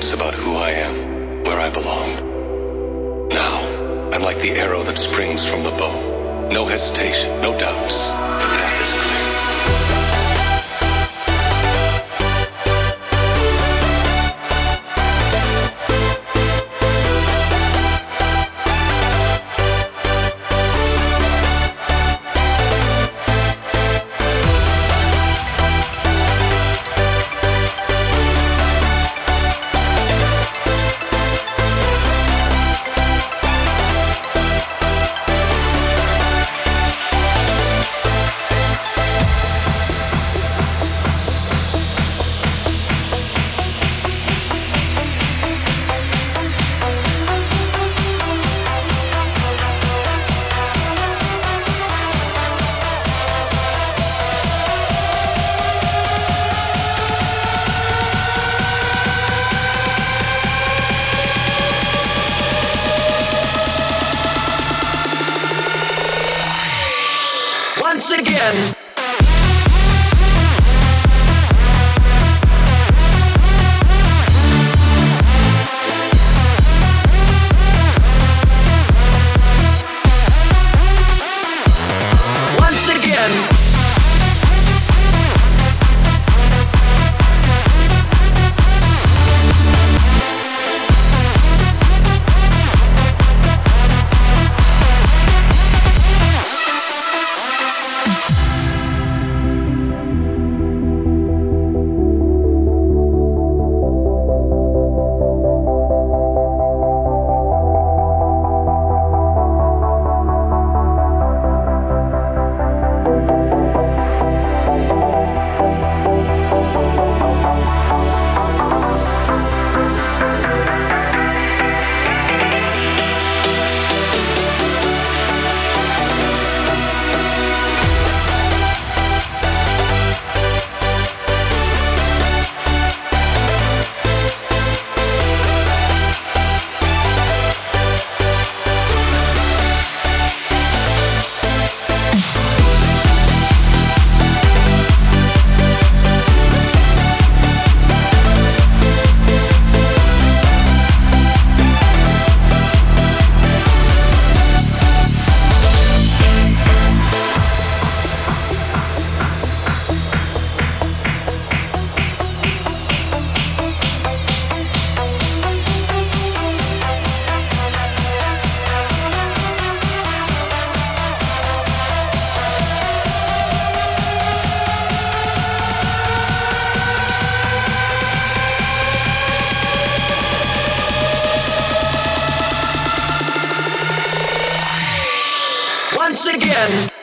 doubts about who I am, where I belong. Now, I'm like the arrow that springs from the bow. No hesitation, no doubts. The path is clear. Once again. Once again. Again.